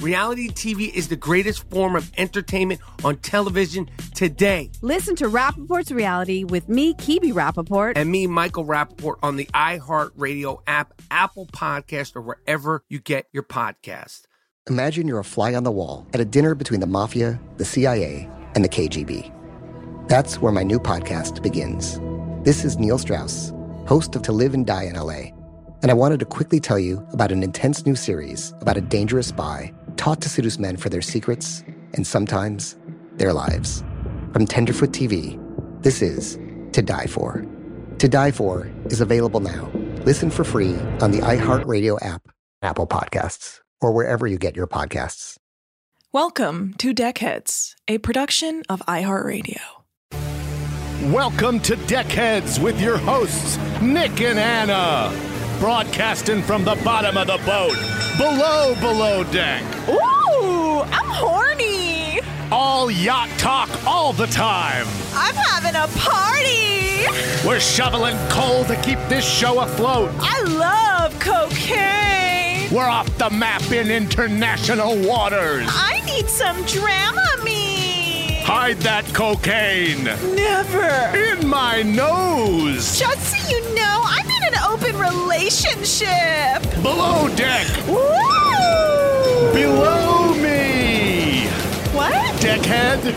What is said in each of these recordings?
Reality TV is the greatest form of entertainment on television today. Listen to Rapaport's Reality with me, Kebe Rapaport. And me, Michael Rapaport, on the iHeartRadio app, Apple Podcast, or wherever you get your podcast. Imagine you're a fly on the wall at a dinner between the mafia, the CIA, and the KGB. That's where my new podcast begins. This is Neil Strauss, host of To Live and Die in LA. And I wanted to quickly tell you about an intense new series about a dangerous spy taught to seduce men for their secrets and sometimes their lives. From Tenderfoot TV, this is To Die For. To Die For is available now. Listen for free on the iHeartRadio app, Apple Podcasts, or wherever you get your podcasts. Welcome to Deckheads, a production of iHeartRadio. Welcome to Deckheads with your hosts, Nick and Anna. Broadcasting from the bottom of the boat, below, below deck. Ooh, I'm horny. All yacht talk all the time. I'm having a party. We're shoveling coal to keep this show afloat. I love cocaine. We're off the map in international waters. I need some Dramamine. Hide that cocaine. Never. In my nose. Just so you know, I'm in an open relationship. Below deck. Woo! Below me. What? Deckhead.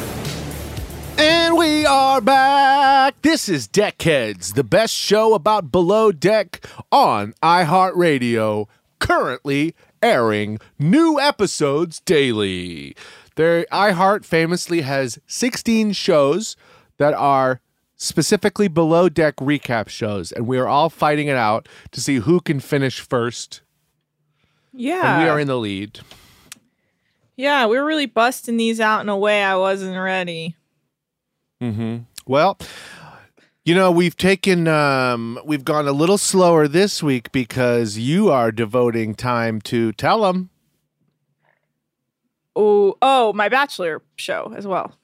And we are back. This is Deckheads, the best show about below deck on iHeartRadio, currently airing new episodes daily. Their iHeart famously has 16 shows that are specifically below deck recap shows, and we are all fighting it out to see who can finish first. Yeah. And we are in the lead. Yeah, we were really busting these out in a way I wasn't ready. Mm-hmm. Well, you know, we've taken, um, we've gone a little slower this week because you are devoting time to tell them. Oh, oh, my bachelor show as well.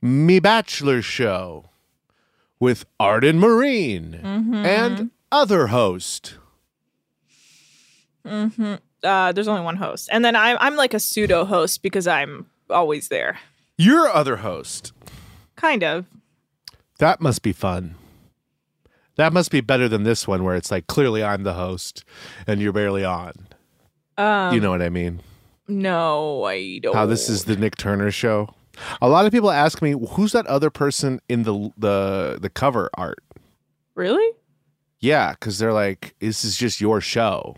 Me Bachelor Show with Arden Marine Mm-hmm. and other host. Mm-hmm. Uh, there's only one host, and then I'm I'm like a pseudo host because I'm always there. Your other host. Kind of. That must be fun. That must be better than this one where it's like clearly I'm the host and you're barely on. Um, you know what I mean? No, I don't. How this is the Nick Turner show. A lot of people ask me, "Who's that other person in the the the cover art?" really? Yeah, because they're like, "This is just your show."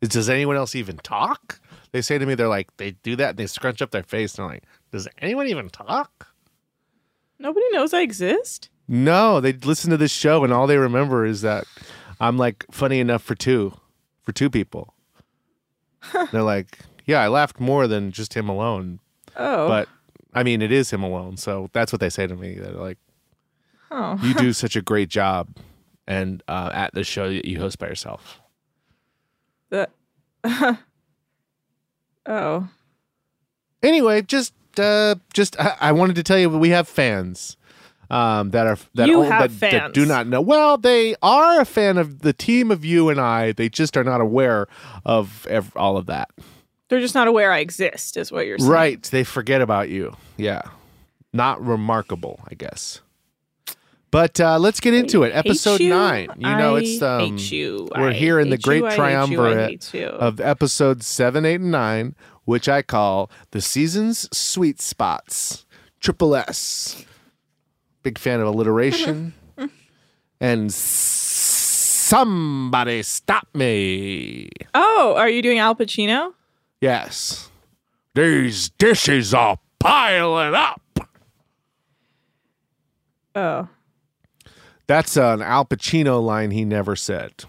Does anyone else even talk? They say to me, they're like, they do that and they scrunch up their face and they're like, "Does anyone even talk?" Nobody knows I exist. No, they listen to this show and all they remember is that I'm like funny enough for two, for two people. They're like, "Yeah, I laughed more than just him alone." Oh, But I mean, it is him alone, so that's what they say to me. They're like, oh. you do such a great job and uh, at the show that you host by yourself. The- oh, anyway just uh just I, I wanted to tell you we have fans um that are that, You that, that do not know. Well they are a fan of the team of you and i. They just are not aware of ev- all of that they're just not aware I exist, is what you're saying. right they forget about you yeah not remarkable i guess but uh, let's get into it. Episode you. nine. You know, I it's um, you. we're I here in the great you. I hate you. I triumvirate of episodes seven, eight, and nine, which I call the season's sweet spots. Triple S. Big fan of alliteration. and somebody stop me. Oh, are you doing Al Pacino? Yes. These dishes are piling up. Oh, That's an Al Pacino line he never said.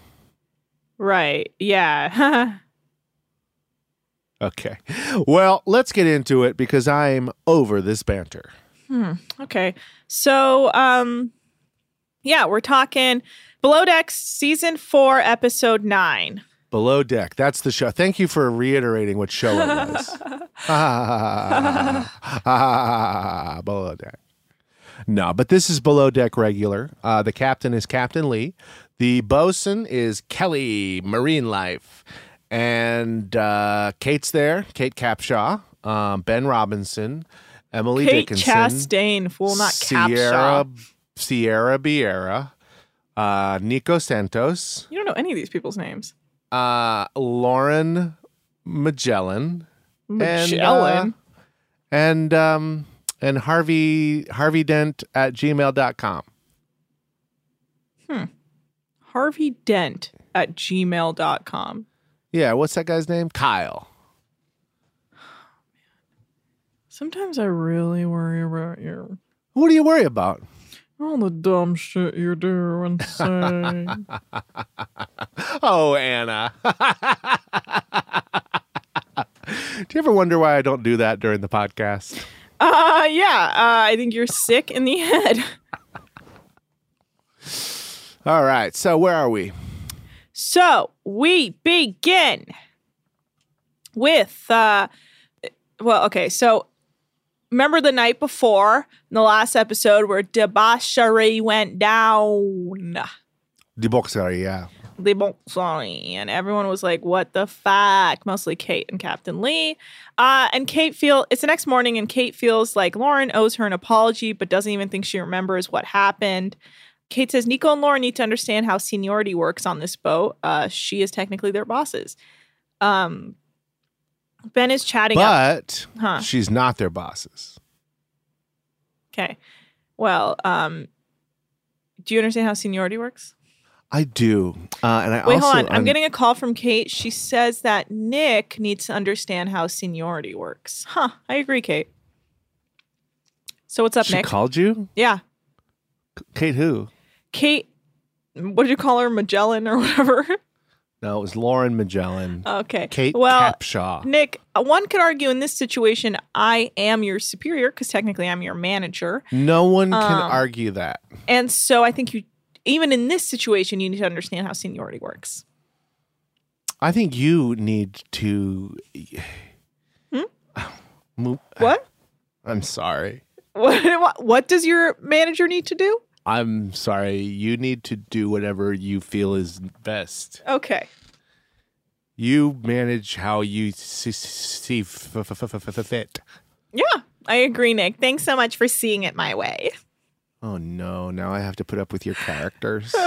right. Yeah. Okay. Well, let's get into it because I'm over this banter. okay. So, um, yeah, we're talking Below Decks season four, episode nine. Below Deck. That's the show. Thank you for reiterating what show it was. Below Deck. No, but this is Below Deck regular. Uh, the captain is Captain Lee. The bosun is Kelly Marine Life. And uh, Kate's there, Kate Capshaw, um, Ben Robinson, Emily Kate Dickinson. Chastain, fool, not Sierra, Capshaw. Sierra Biera, uh, Nico Santos, You don't know any of these people's names. Uh, Lauren Magellan, Magellan. and, uh, and um, and Harvey Harvey Dent at gmail.com. Hmm. Harvey Dent at gmail.com. Yeah, what's that guy's name? Kyle. Sometimes I really worry about you. What do you worry about? All the dumb shit you do and say. Oh, Anna. do you ever wonder why I don't do that during the podcast? uh, yeah, uh, I think you're sick in the head. All right, so where are we? So we begin with, uh, well, okay, so remember the night before in the last episode where debauchery went down? Boxer, yeah. Bolsoni, and everyone was like, "What the fuck?" Mostly Kate and Captain Lee. Uh, and Kate feel it's the next morning, and Kate feels like Lauren owes her an apology, but doesn't even think she remembers what happened. Kate says Nico and Lauren need to understand how seniority works on this boat. Uh, she is technically their bosses. Um, Ben is chatting up. But Huh. she's not their bosses. Okay, well, um, do you understand how seniority works? I do. Uh, and I Wait, hold on. I'm un- getting a call from Kate. She says that Nick needs to understand how seniority works. Huh. I agree, Kate. So what's up, She Nick? called you? yeah. Kate who? Kate, what did you call her? Magellan or whatever? No, it was Lauren Magellan. okay. Kate well, Capshaw. Nick, uh, one could argue in this situation, I am your superior because technically I'm your manager. No one can Um, argue that. And so I think you, even in this situation, you need to understand how seniority works. I think you need to. Move. What? I'm sorry. What, what does your manager need to do? I'm sorry. You need to do whatever you feel is best. Okay. You manage how you see fit. Yeah, I agree, Nick. Thanks so much for seeing it my way. Oh no! Now I have to put up with your characters.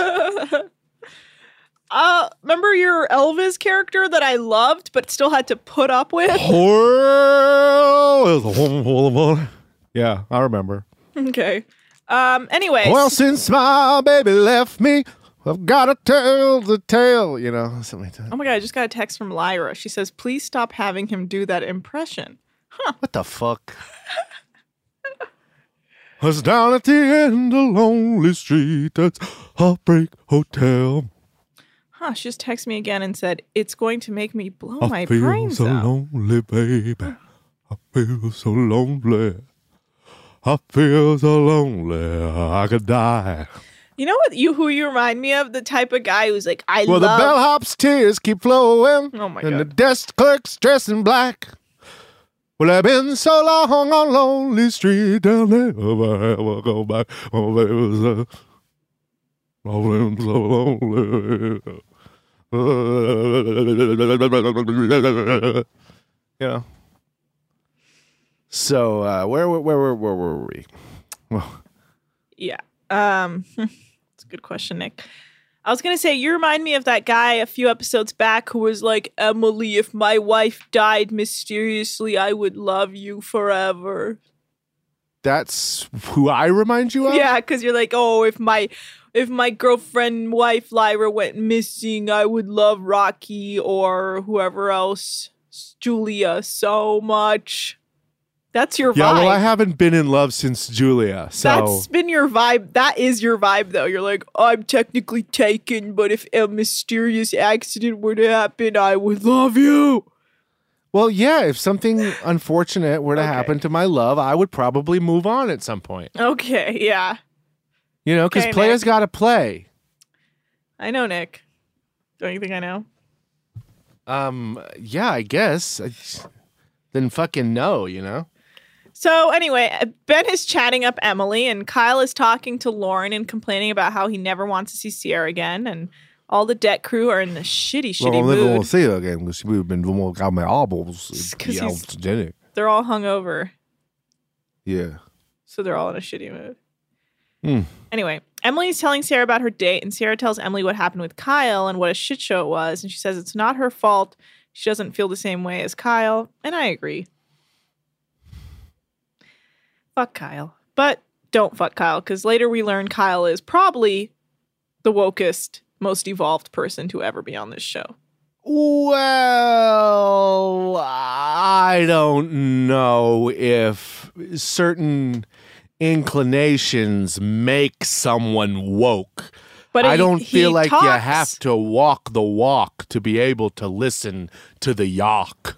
Uh, remember your Elvis character that I loved but still had to put up with? yeah, I remember. Okay. Um, anyway. Well, since my baby left me, I've got to tell the tale. You know, something like that. oh my god, I just got a text from Lyra. She says, please stop having him do that impression. Huh. What the fuck? Was down at the end of Lonely Street. That's Heartbreak Hotel. Huh, she just texted me again and said, it's going to make me blow I my feel brains so out. lonely, baby. I feel so lonely. I feel so lonely. I could die. You know what? You who you remind me of? The type of guy who's like, I Well, love. Well, the bellhop's tears keep flowing. Oh my and the God. desk clerk's dressed in black. Well, I've been so long on Lonely Street, I'll never ever go back. Oh, baby, I've been so lonely. You know. So, uh, where, where, where, where were we? Well, Yeah. Um, it's a good question, Nick. I was gonna say you remind me of that guy a few episodes back who was like, Emily, if my wife died mysteriously, I would love you forever. that's who I remind you of? Yeah, because you're like, oh, if my if my girlfriend wife Lyra went missing, I would love Rocky or whoever else. Julia so much. That's your Yeah, vibe. well, I haven't been in love since Julia, so That's been your vibe. That is your vibe, though. You're like, I'm technically taken, but if a mysterious accident were to happen, I would love you. well, yeah. If something unfortunate were to Okay. happen to my love, I would probably move on at some point. Okay, yeah. You know, because Okay, players got to play. I know, Nick. Don't you think I know? Um, yeah, I guess. I just didn't fucking no, you know. So anyway, uh, Ben is chatting up Emily, and Kyle is talking to Lauren and complaining about how he never wants to see Sierra again, and all the debt crew are in the shitty, shitty mood. see her again because we've been got my elbows. It's 'cause he's- They're all hungover, Yeah. so they're all in a shitty mood. Hmm. Anyway, Emily's telling Sarah about her date, and Sarah tells Emily what happened with Kyle and what a shit show it was, and she says it's not her fault. She doesn't feel the same way as Kyle, and I agree. Fuck Kyle. But don't fuck Kyle, because later we learn Kyle is probably the wokest, most evolved person to ever be on this show. Well, I don't know if certain inclinations make someone woke. But I he- don't feel like you have to walk the walk to be able to listen to the yak.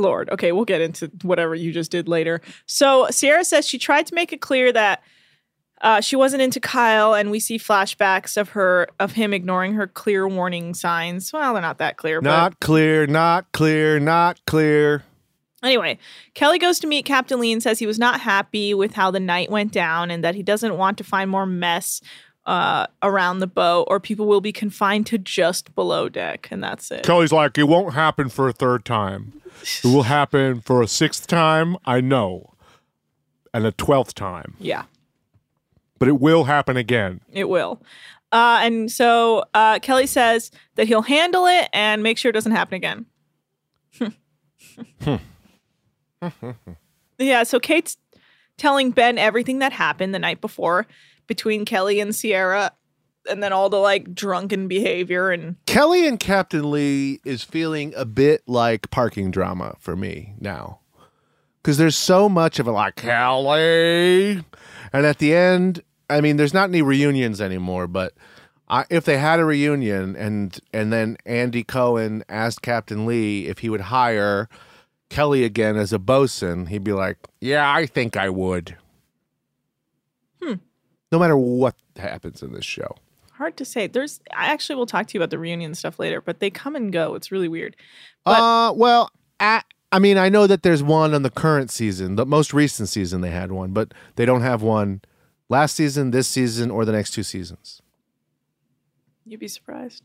Lord. Okay, we'll get into whatever you just did later. So Sierra says she tried to make it clear that uh, she wasn't into Kyle, and we see flashbacks of her of him ignoring her clear warning signs. Well, they're not that clear, but Not clear, not clear, not clear. Anyway, Kelly goes to meet Captain Lee and says he was not happy with how the night went down and that he doesn't want to find more mess uh, around the boat or people will be confined to just below deck. And that's it. Kelly's like, it won't happen for a third time. It will happen for a sixth time, I know, and a twelfth time, yeah, but it will happen again. it will. Uh, and so uh, Kelly says that he'll handle it and make sure it doesn't happen again. yeah, so Kate's telling Ben everything that happened the night before between Kelly and Sierra and then all the like drunken behavior and Kelly and Captain Lee is feeling a bit like parking drama for me now. Because there's so much of it, like, Kelly. And at the end, I mean, there's not any reunions anymore, but I, if they had a reunion and and then Andy Cohen asked Captain Lee if he would hire Kelly again as a bosun, he'd be like, Yeah, I think I would. No matter what happens in this show. hard to say. There's I actually will talk to you about the reunion stuff later, but they come and go. It's really weird. But- uh, well, I, I mean, I know that there's one on the current season, the most recent season they had one, but they don't have one last season, this season, or the next two seasons. You'd be surprised.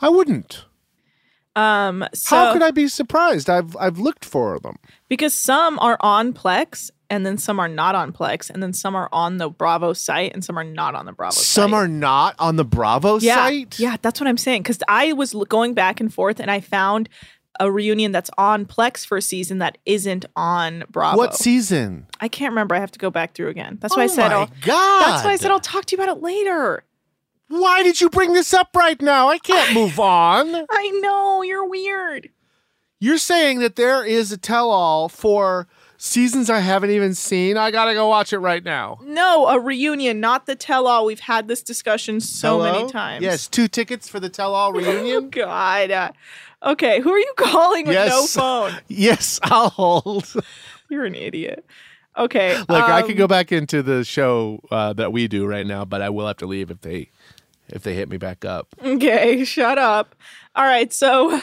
I wouldn't. Um so How could I be surprised? I've I've looked for them. because some are on Plex and then some are not on Plex and then some are on the Bravo site and some are not on the Bravo site. Some are not on the Bravo yeah, site. Yeah, that's what I'm saying. Because I was going back and forth and I found a reunion that's on Plex for a season that isn't on Bravo. What season? I can't remember. I have to go back through again. That's why I Oh said Oh God. That's why I said I'll talk to you about it later. Why did you bring this up right now? I can't move on. I know you're weird. You're saying that there is a tell-all for seasons I haven't even seen. I gotta go watch it right now. No, a reunion, not the tell-all. We've had this discussion so Hello? many times. Yes, two tickets for the tell-all Oh reunion. God. Uh, okay, who are you calling with no phone? yes, I'll hold. You're an idiot. Okay. Like I could um, go back into the show uh, that we do right now, but I will have to leave if they if they hit me back up. Okay, shut up. All right, so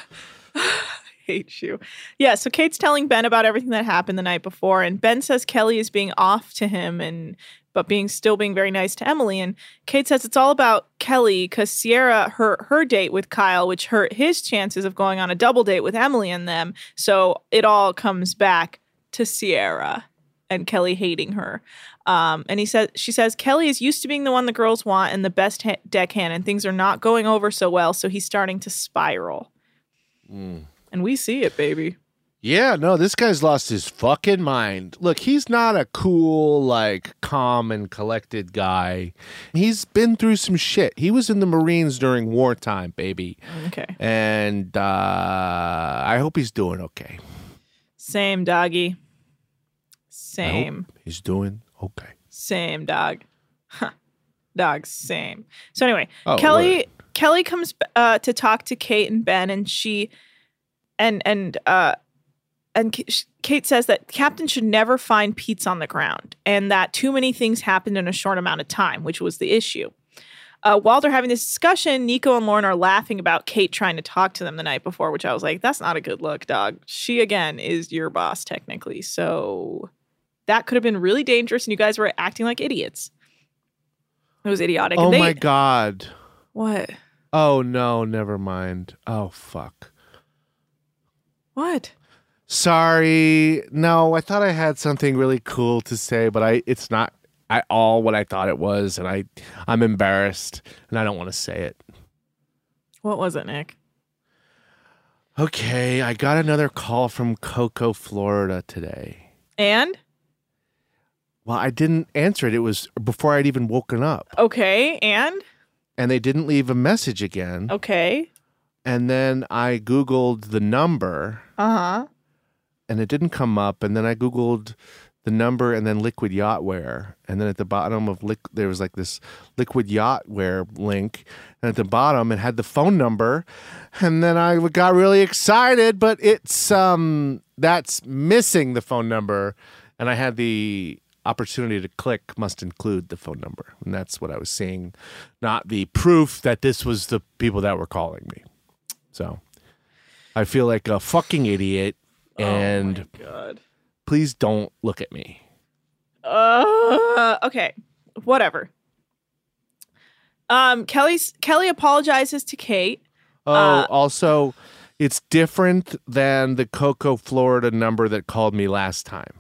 hate you. Yeah, so Kate's telling Ben about everything that happened the night before, and Ben says Kelly is being off to him and but being still being very nice to Emily. And Kate says it's all about Kelly because Sierra her her date with Kyle, which hurt his chances of going on a double date with Emily and them. So it all comes back to Sierra and Kelly hating her. Um, and he says she says Kelly is used to being the one the girls want and the best ha- deckhand, and things are not going over so well. So he's starting to spiral, and we see it, baby. Yeah, no, this guy's lost his fucking mind. Look, he's not a cool, like, calm and collected guy. He's been through some shit. He was in the Marines during wartime, baby. Okay. And uh, I hope he's doing okay. Same doggy. Same. he's doing okay. Same dog. Huh. Dog, same. So anyway, Oh, Kelly word. Kelly comes uh, to talk to Kate and Ben, and she and and uh and Kate says that Captain should never find Pete's on the ground, and that too many things happened in a short amount of time, which was the issue. Uh, while they're having this discussion, Nico and Lauren are laughing about Kate trying to talk to them the night before, which I was like, that's not a good look, dog. She, again, is your boss, technically. So that could have been really dangerous, and you guys were acting like idiots. It was idiotic. Oh and they, my God. What? Oh no, never mind. Oh fuck. What? Sorry. No, I thought I had something really cool to say, but I it's not at all what I thought it was, and I I'm embarrassed and I don't want to say it. What was it, Nick? Okay, I got another call from Cocoa, Florida today. And? Well, I didn't answer it. It was before I'd even woken up. Okay. And? And they didn't leave a message again. Okay. And then I Googled the number Uh huh. and it didn't come up. And then I Googled the number and then liquid yachtware. And then at the bottom of liq- there was like this liquid yachtware link. And at the bottom it had the phone number. And then I got really excited, but it's um that's missing the phone number. And I had the opportunity to click must include the phone number. And that's what I was seeing, not the proof that this was the people that were calling me. So I feel like a fucking idiot. And God. please don't look at me. Uh, okay. Whatever. Um, Kelly's Kelly apologizes to Kate. Oh, Uh, also, it's different than the Cocoa, Florida number that called me last time.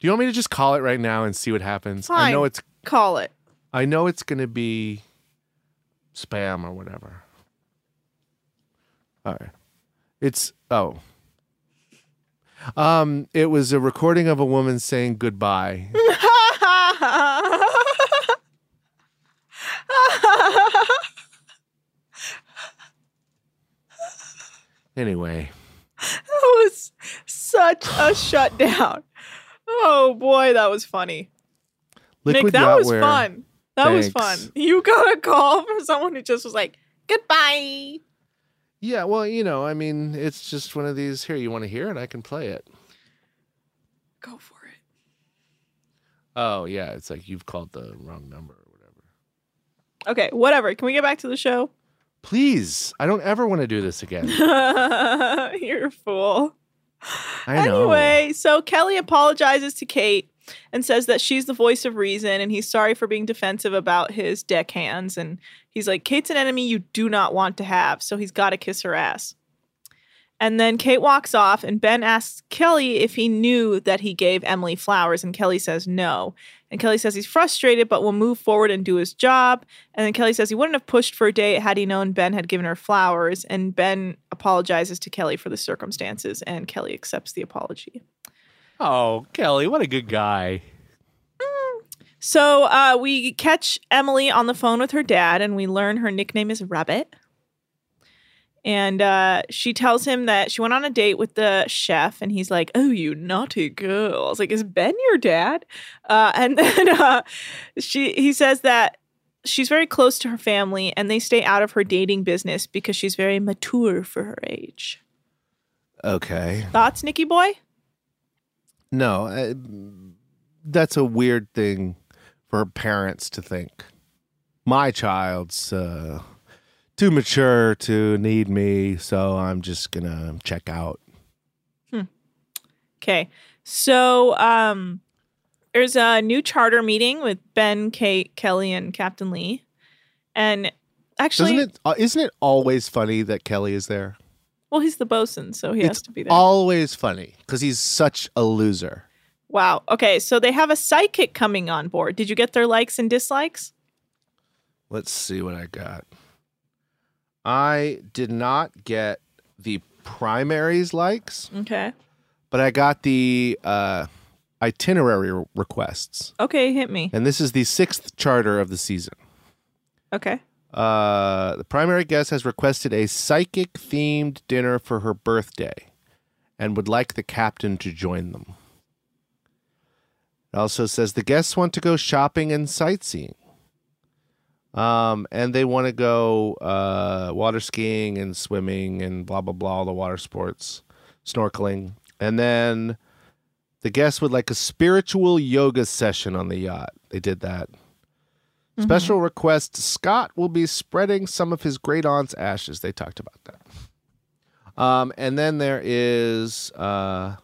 Do you want me to just call it right now and see what happens? I know it's Call it. I know it's going to be spam or whatever. All right. It's oh. Um it was a recording of a woman saying goodbye. Anyway, That was such a shutdown. Oh boy, that was funny. liquid Nick, that was fun. That was Thanks. fun. You got a call from someone who just was like, goodbye. Yeah, well, you know, I mean, it's just one of these. Here, you want to hear it? I can play it. Go for it. Oh, yeah, it's like you've called the wrong number or whatever. Okay, whatever. Can we get back to the show? Please, I don't ever want to do this again. You're a fool. I know. Anyway, so Kelly apologizes to Kate and says that she's the voice of reason and he's sorry for being defensive about his deckhands. And he's like, Kate's an enemy you do not want to have, so he's got to kiss her ass. And then Kate walks off, and Ben asks Kelly if he knew that he gave Emily flowers, and Kelly says no. And Kelly says he's frustrated, but will move forward and do his job. And then Kelly says he wouldn't have pushed for a date had he known Ben had given her flowers. And Ben apologizes to Kelly for the circumstances, and Kelly accepts the apology. Oh, Kelly, what a good guy. So uh, we catch Emily on the phone with her dad, and we learn her nickname is Rabbit. And uh, she tells him that she went on a date with the chef, and he's like, "Oh, you naughty girl!" I was like, "Is Ben your dad?" Uh, and then uh, she he says that she's very close to her family, and they stay out of her dating business because she's very mature for her age. Okay. Thoughts, Nikki boy? No, uh, that's a weird thing for parents to think. My child's uh, too mature to need me, so I'm just gonna check out. Okay. So um there's a new charter meeting with Ben, Kate, Kelly, and Captain Lee. And actually Doesn't it? Uh, isn't it always funny that Kelly is there? Well, he's the bosun, so he has to be there. always funny because he's such a loser. wow. Okay, so they have a sidekick coming on board. Did you get their likes and dislikes? Let's see what I got. I did not get the primaries likes, Okay. but I got the uh, itinerary requests. Okay, hit me. And this is the sixth charter of the season. Okay. Uh, the primary guest has requested a psychic themed dinner for her birthday and would like the captain to join them. It also says the guests want to go shopping and sightseeing. Um, and they want to go uh, water skiing and swimming and blah, blah, blah, all the water sports, snorkeling. And then the guests would like a spiritual yoga session on the yacht. They did that. Special request Scott will be spreading some of his great aunt's ashes. They talked about that. Um, and then there is uh,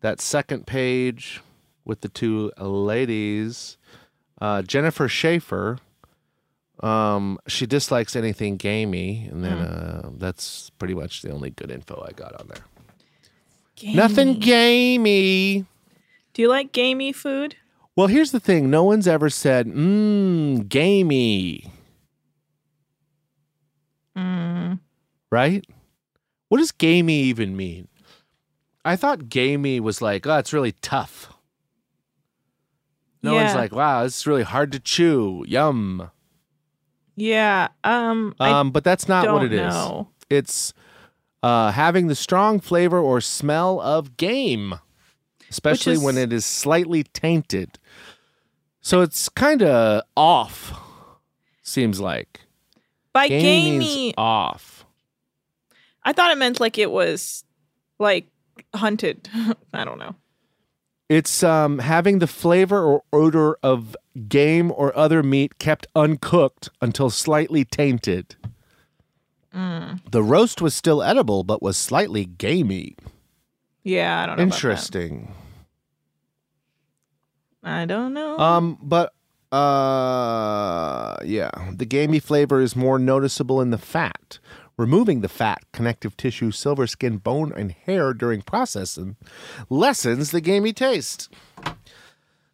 that second page with the two ladies. Uh, Jennifer Schaefer, um, she dislikes anything gamey. And then uh, that's pretty much the only good info I got on there. Nothing gamey. Do you like gamey food? Well, here's the thing. No one's ever said, mmm, gamey. Mm. Right? What does gamey even mean? I thought gamey was like, oh, it's really tough. No one's like, wow, this is really hard to chew. Yum. Yeah. Um. Um, but that's not what it is. know. It's uh, having the strong flavor or smell of game, especially is- when it is slightly tainted. So it's kind of off, seems like. By gamey, off. I thought it meant like it was like hunted. I don't know. It's um, having the flavor or odor of game or other meat kept uncooked until slightly tainted. Mm. The roast was still edible, but was slightly gamey. Yeah, I don't know. about that. Interesting. I don't know. Um, but uh, yeah, the gamey flavor is more noticeable in the fat. Removing the fat, connective tissue, silver skin, bone, and hair during processing lessens the gamey taste.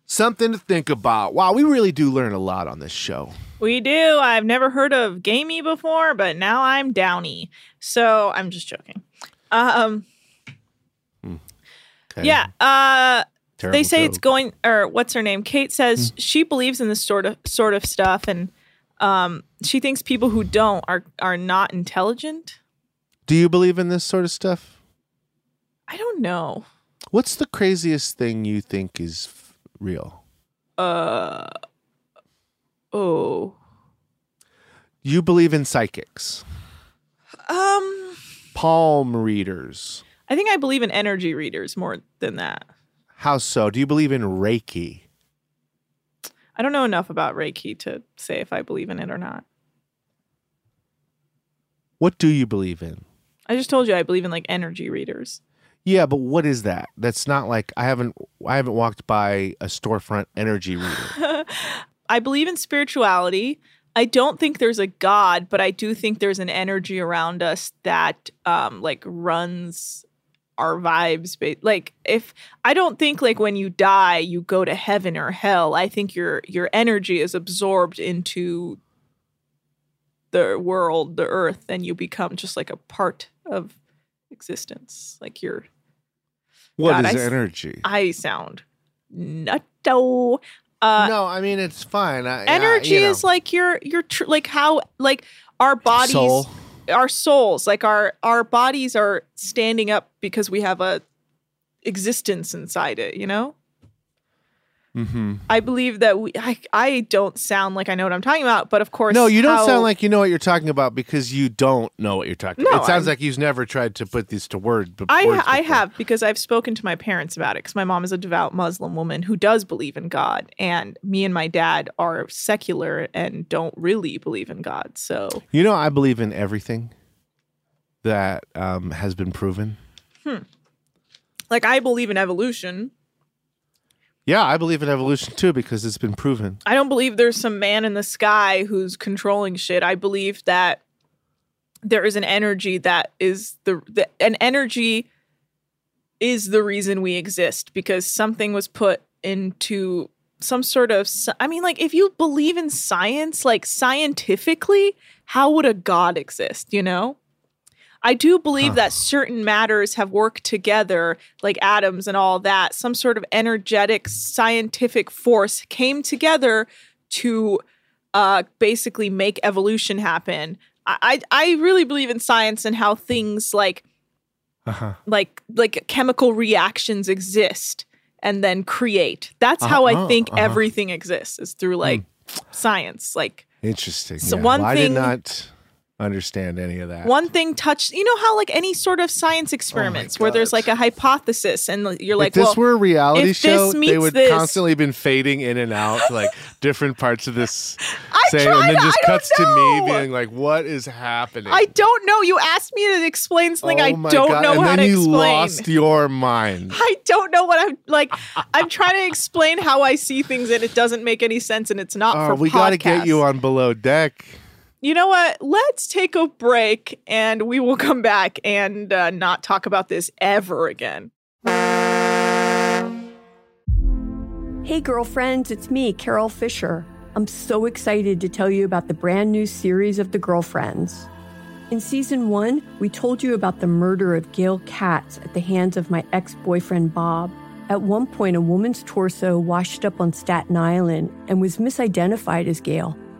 Something to think about. Wow, we really do learn a lot on this show. we do. I've never heard of gamey before, but now I'm downy. So I'm just joking. Um. Okay. Yeah. Uh. Terrible they say it's going or what's her name? Kate says she believes in this sort of sort of stuff and um she thinks people who don't are are not intelligent. Do you believe in this sort of stuff? i don't know. What's the craziest thing you think is f- real? uh oh. You believe in psychics, um. Palm readers. i think i believe in energy readers more than that How so? Do you believe in Reiki? i don't know enough about reiki to say if i believe in it or not What do you believe in? i just told you i believe in like energy readers Yeah, but what is that? That's not like I haven't I haven't walked by a storefront energy reader. I believe in spirituality. I don't think there's a God, but I do think there's an energy around us that um like runs our vibes ba- like if I don't think like when you die you go to heaven or hell. I think your your energy is absorbed into the world, the earth and you become just like a part of existence. Like you're What God, is I s- energy? I sound nutto. Uh no, I mean it's fine. I, energy I, you is like your your tr- like how like our bodies Soul. Our souls like our our bodies are standing up because we have a existence inside it you know Mhm. i believe that we i, I don't sound like i know what i'm talking about but of course No, you don't how- sound like you know what you're talking about because you don't know what you're talking No, about. It sounds I'm- like you've never tried to put these to word. b- I, I have because I've spoken to my parents about it because my mom is a devout Muslim woman who does believe in God, and me and my dad are secular and don't really believe in God. So You know, I believe in everything that um, has been proven. like I believe in evolution. Yeah, I believe in evolution too because it's been proven. I don't believe there's some man in the sky who's controlling shit. I believe that there is an energy that is the, the an energy is the reason we exist because something was put into some sort of I mean like if you believe in science like scientifically how would a god exist, you know? I do believe that certain matters have worked together, like atoms and all that. Some sort of energetic scientific force came together to uh, basically make evolution happen. I, I I really believe in science and how things like Uh-huh. like like chemical reactions exist and then create. That's how I Uh-huh, think uh-huh. everything exists is through like science. Like Interesting. So yeah. one Well, I did thing- not understand any of that. one thing touched you know how like any sort of science oh experiments where there's like a hypothesis and you're like if this well were a reality show, they would this- constantly been fading in and out to like different parts of this I saying, tried and then just I cuts to me being like, "What is happening?" I don't know. You asked me to explain something I Oh my don't God. know and how to you explain. lost your mind. I don't know what I'm like. I'm trying to explain how I see things, and it doesn't make any sense, and it's not Oh, for we got to get you on below deck. You know what? Let's take a break, and we will come back and uh, not talk about this ever again. Hey, girlfriends, it's me, Carole Fisher. I'm so excited to tell you about the brand new series of The Girlfriends. In season one, we told you about the murder of Gail Katz at the hands of my ex boyfriend, Bob. At one point, a woman's torso washed up on Staten Island and was misidentified as Gail.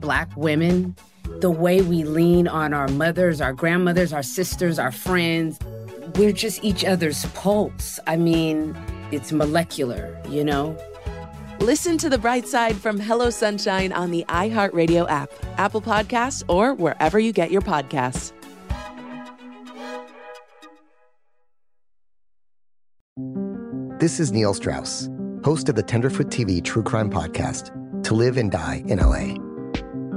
black women, the way we lean on our mothers, our grandmothers, our sisters, our friends. We're just each other's pulse. I mean, it's molecular, you know? Listen to The Bright Side from Hello Sunshine on the iHeartRadio app, Apple Podcasts, or wherever you get your podcasts. This is Neil Strauss, host of the Tenderfoot TV true crime podcast, To Live and Die in LA.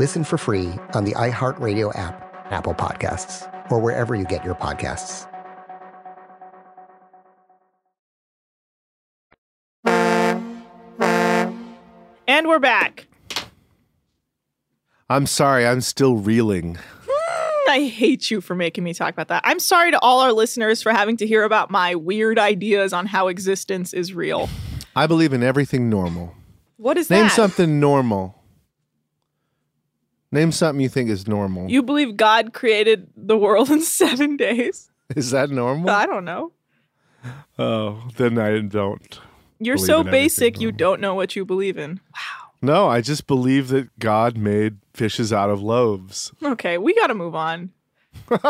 Listen for free on the iHeartRadio app, Apple Podcasts, or wherever you get your podcasts. And we're back. I'm sorry, I'm still reeling. Hmm, I hate you for making me talk about that. I'm sorry to all our listeners for having to hear about my weird ideas on how existence is real. I believe in everything normal. What is Name that? Name something normal. Name something you think is normal. You believe God created the world in seven days? Is that normal? I don't know. Oh, then I don't. You're so in basic, you don't know what you believe in. Wow. No, I just believe that God made fishes out of loaves. Okay, we got to move on. this,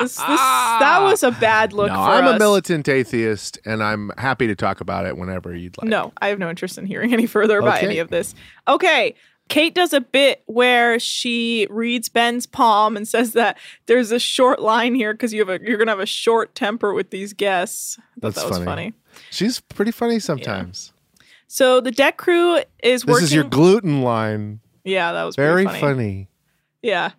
this, that was a bad look no, for I'm us. a militant atheist, and I'm happy to talk about it whenever you'd like. No, I have no interest in hearing any further about Okay. any of this. Okay. Kate does a bit where she reads Ben's palm and says that there's a short line here because you have a you're gonna have a short temper with these guests. That's that was funny. funny. She's pretty funny sometimes. So the deck crew is working. This is your gluten line. yeah, that was Very pretty funny. Yeah.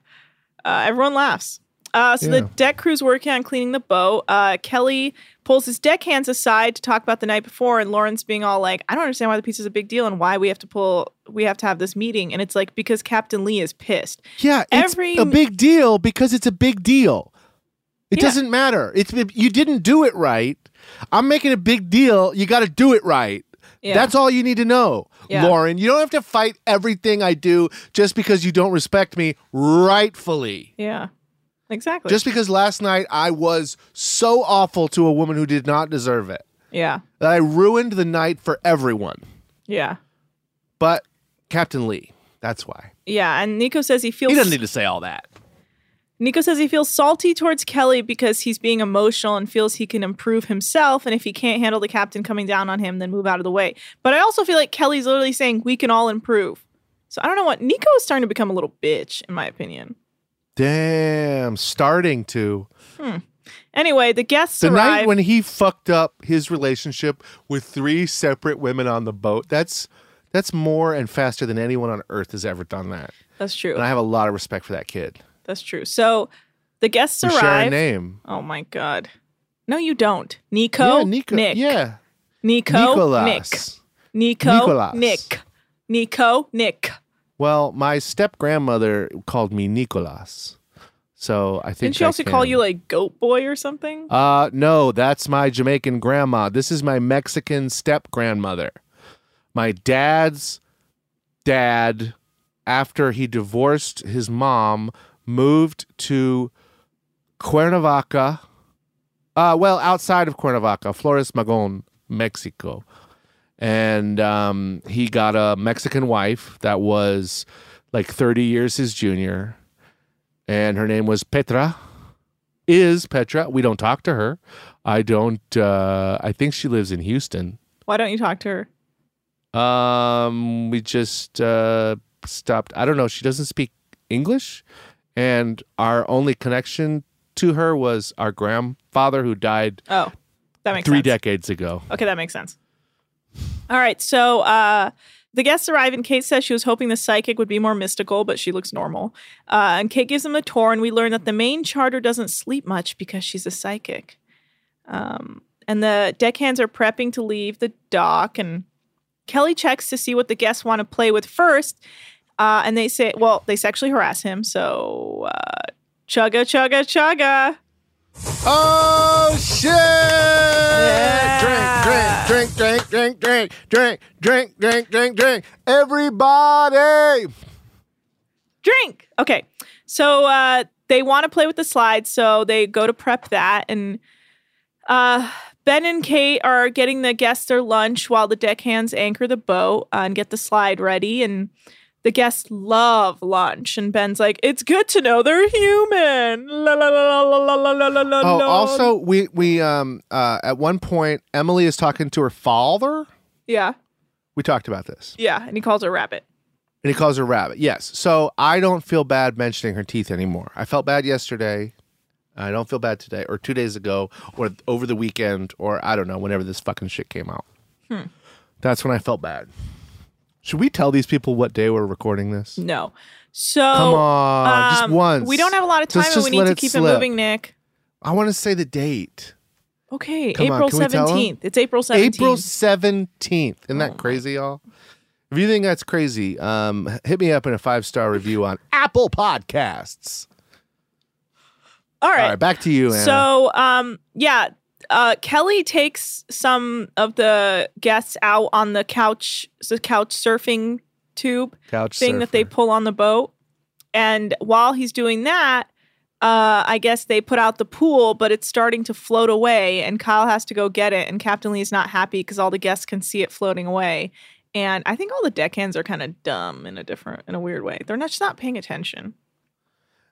Uh, everyone laughs. Uh, so the Yeah. deck crew's working on cleaning the boat. Uh, Kelly pulls his deckhands aside to talk about the night before, and Lauren's being all like, "I don't understand why the piece is a big deal and why we have to pull, we have to have this meeting." And it's like because Captain Lee is pissed. Yeah, it's Every- a big deal because it's a big deal. It Yeah. doesn't matter. It's you didn't do it right. I'm making a big deal. You got to do it right. Yeah. That's all you need to know, Yeah. Lauren. You don't have to fight everything I do just because you don't respect me rightfully. Yeah, exactly. Just because last night I was so awful to a woman who did not deserve it yeah, that I ruined the night for everyone. yeah, But Captain Lee, that's why. yeah. And Nico says he feels He doesn't need to say all that. Nico says he feels salty towards Kelly because he's being emotional and feels he can improve himself. And if he can't handle the captain coming down on him, then move out of the way. But I also feel like Kelly's literally saying we can all improve. So I don't know what Nico is starting to become a little bitch, in my opinion. Damn, starting to. Hmm. Anyway, the guests The night when he fucked up his relationship with three separate women on the boat, that's that's more and faster than anyone on earth has ever done that. That's true. And I have a lot of respect for that kid. That's true. So the guests We arrive. share a name. Oh my god. No, you don't. Nico. Yeah, Nico- Nick. yeah. Nico. Nicolas. Nick. Nico. Nicolas. Nick. Nico. Nick. Well, my step grandmother called me Nicolas. So I think Didn't she also call you like goat boy or something? Uh no, that's my Jamaican grandma. This is my Mexican step grandmother. My dad's dad after he divorced his mom moved to Cuernavaca. Uh well, outside of Cuernavaca, Flores Magon, Mexico. And um he got a Mexican wife that was like 30 years his junior and her name was Petra is Petra. We don't talk to her. I don't. Uh, I think she lives in Houston. Why don't you talk to her? Um, we just uh, stopped. I don't know. She doesn't speak English, and our only connection to her was our grandfather who died Oh, that makes three sense. decades ago. Okay, that makes sense. All right, so uh, the guests arrive, and Kate says she was hoping the psychic would be more mystical, but she looks normal. Uh, and Kate gives them a tour, and we learn that the main charter doesn't sleep much because she's a psychic. Um, and the deckhands are prepping to leave the dock, and Kelly checks to see what the guests want to play with first. Uh, and they say, well, they sexually harass him, so uh, chugga, chugga, chugga. Oh shit! Yeah. Drink, drink, drink, drink, drink, drink, drink, drink, drink, drink. Everybody. drink. Okay. So uh, they want to play with the slide, so they go to prep that. And uh, Ben and Kate are getting the guests their lunch while the deckhands anchor the boat uh, and get the slide ready. And the guests love lunch, and Ben's like, "It's good to know they're human." Oh, also, we we um uh, at one point Emily is talking to her father. Yeah, we talked about this. Yeah, and he calls her rabbit. And he calls her rabbit. Yes. So I don't feel bad mentioning her teeth anymore. I felt bad yesterday. I don't feel bad today, or two days ago, or over the weekend, or I don't know, whenever this fucking shit came out. Hmm. That's when I felt bad. Should we tell these people what day we're recording this? No. So Come on, just um, once. We don't have a lot of time, Just- and we need to keep slip. it moving, Nick. I want to say the date. Okay, Come April can we tell 'em? seventeenth. It's April seventeenth. April 17th. Isn't Oh that crazy, y'all? If you think that's crazy, um, hit me up in a five star review on Apple Podcasts. All right. All right, back to you, Anna. So, um, yeah, uh, Kelly takes some of the guests out on the couch, the couch surfing tube Couch thing that they pull on the boat, and while he's doing that, uh, I guess they put out the pool, but it's starting to float away, and Kyle has to go get it. And Captain Lee is not happy because all the guests can see it floating away. And I think all the deckhands are kind of dumb in a different, in a weird way. They're not just not paying attention.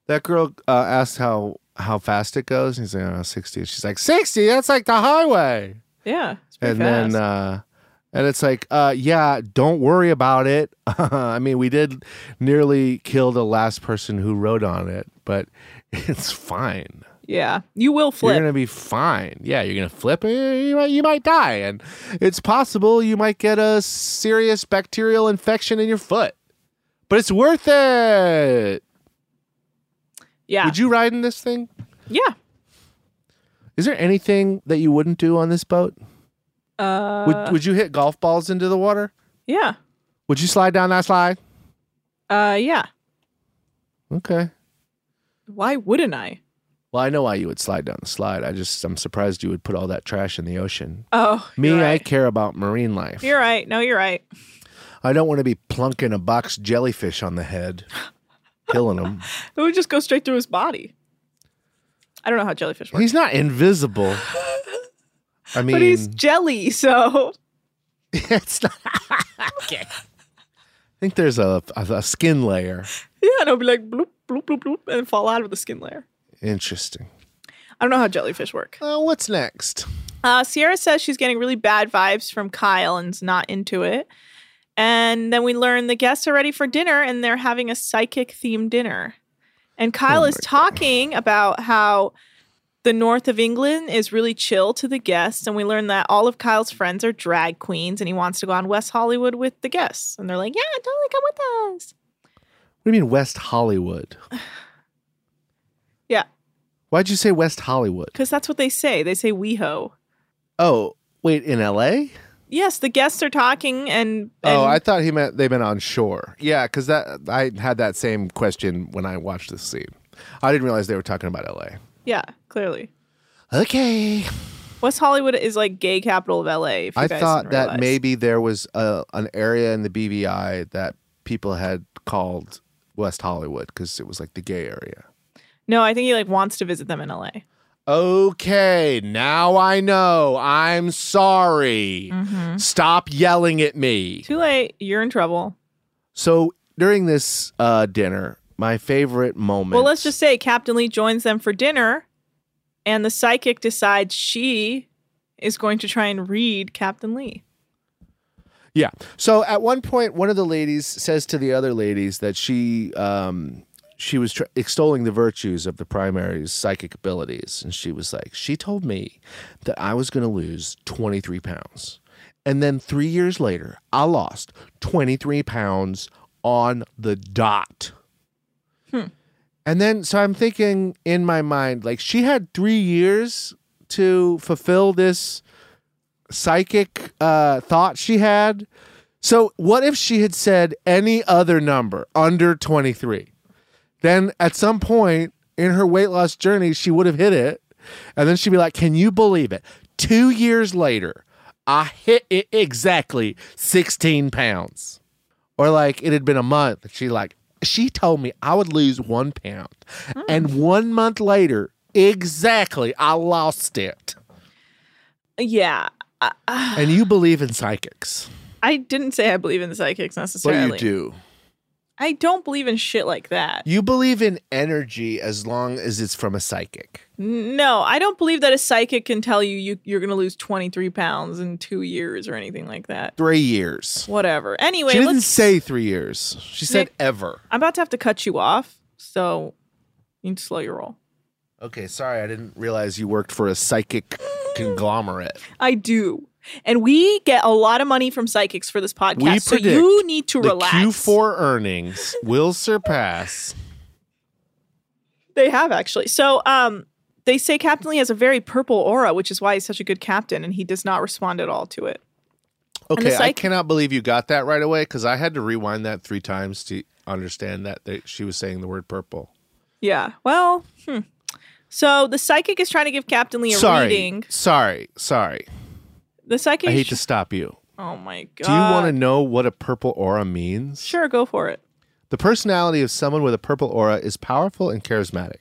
That girl uh, asked how how fast it goes. And he's like, oh, 60. She's like, 60? That's like the highway. Yeah, And fast. then, uh, and it's like, uh, yeah, don't worry about it. I mean, we did nearly kill the last person who rode on it, but it's fine. yeah, you will flip. You're gonna be fine. Yeah, you're gonna flip. You might, you might die, and it's possible you might get a serious bacterial infection in your foot. But it's worth it. Yeah, Would you ride in this thing? yeah. Is there anything that you wouldn't do on this boat? Uh, would Would you hit golf balls into the water? yeah, Would you slide down that slide? uh, yeah. Okay. Why wouldn't I? Well, I know why you would slide down the slide. I just I'm surprised you would put all that trash in the ocean. Oh, Me, you're I care about marine life. You're right. No, you're right. I don't want to be plunking a box jellyfish on the head, killing him. It would just go straight through his body. I don't know how jellyfish work. He's not invisible. I mean, but he's jelly, so it's not. okay. I think there's a, a, a skin layer. yeah, and it'll be like bloop, bloop, bloop, bloop, and fall out of the skin layer. Interesting. I don't know how jellyfish work. Uh, what's next? Uh, Sierra says she's getting really bad vibes from Kyle and's not into it. And then we learn the guests are ready for dinner and they're having a psychic themed dinner. And Kyle is oh talking about how the north of England is really chill to the guests. And we learn that all of Kyle's friends are drag queens and he wants to go on West Hollywood with the guests. And they're like, yeah, totally come with us. What do you mean West Hollywood? Yeah, Why'd you say West Hollywood? because that's what they say. They say WeHo. Oh, wait, in L.A. Yes, the guests are talking and, Oh, I thought he meant they meant on shore. Yeah, because that I had that same question when I watched this scene. I didn't realize they were talking about L.A. yeah, clearly. Okay. West Hollywood is like gay capital of LA. If you I guys thought didn't that realize. maybe there was a, an area in the BVI that people had called West Hollywood because it was like the gay area. No, I think he like wants to visit them in LA. Okay, now I know. I'm sorry. Mhm. Stop yelling at me. Too late. You're in trouble. So during this uh, dinner, my favorite moment. Well, let's just say Captain Lee joins them for dinner, and the psychic decides she is going to try and read Captain Lee. Yeah. So at one point, one of the ladies says to the other ladies that she um, she was tr- extolling the virtues of the primary's psychic abilities, and she was like, she told me that I was going to lose twenty three pounds, and then three years later, I lost twenty three pounds on the dot. Hmm. And then, so I'm thinking in my mind, like she had three years to fulfill this psychic uh, thought she had. So, what if she had said any other number under 23? Then, at some point in her weight loss journey, she would have hit it. And then she'd be like, Can you believe it? Two years later, I hit it exactly 16 pounds. Or like it had been a month. and She like, she told me I would lose one pound. Hmm. And one month later, exactly, I lost it. Yeah. I, uh, And you believe in psychics. I didn't say I believe in the psychics But necessarily. you do. I don't believe in shit like that. You believe in energy as long as it's from a psychic. No, I don't believe that a psychic can tell you, you you're going to lose 23 pounds in two years or anything like that. Three years. Whatever. Anyway, she didn't say three years. She said Nick- ever. I'm about to have to cut you off, so you need to slow your roll. Okay, sorry, I didn't realize you worked for a psychic conglomerate. I do. And we get a lot of money from psychics for this podcast. So you need to relax. Q4 earnings will surpass. They have actually. So um they say Captain Lee has a very purple aura, which is why he's such a good captain, and he does not respond at all to it. Okay, I cannot believe you got that right away because I had to rewind that three times to understand that they, she was saying the word purple. Yeah. Well, hmm. So the psychic is trying to give Captain Lee a sorry, reading. sorry, sorry. The psychic I hate to stop you. Oh my god. Do you want to know what a purple aura means? Sure, go for it. The personality of someone with a purple aura is powerful and charismatic.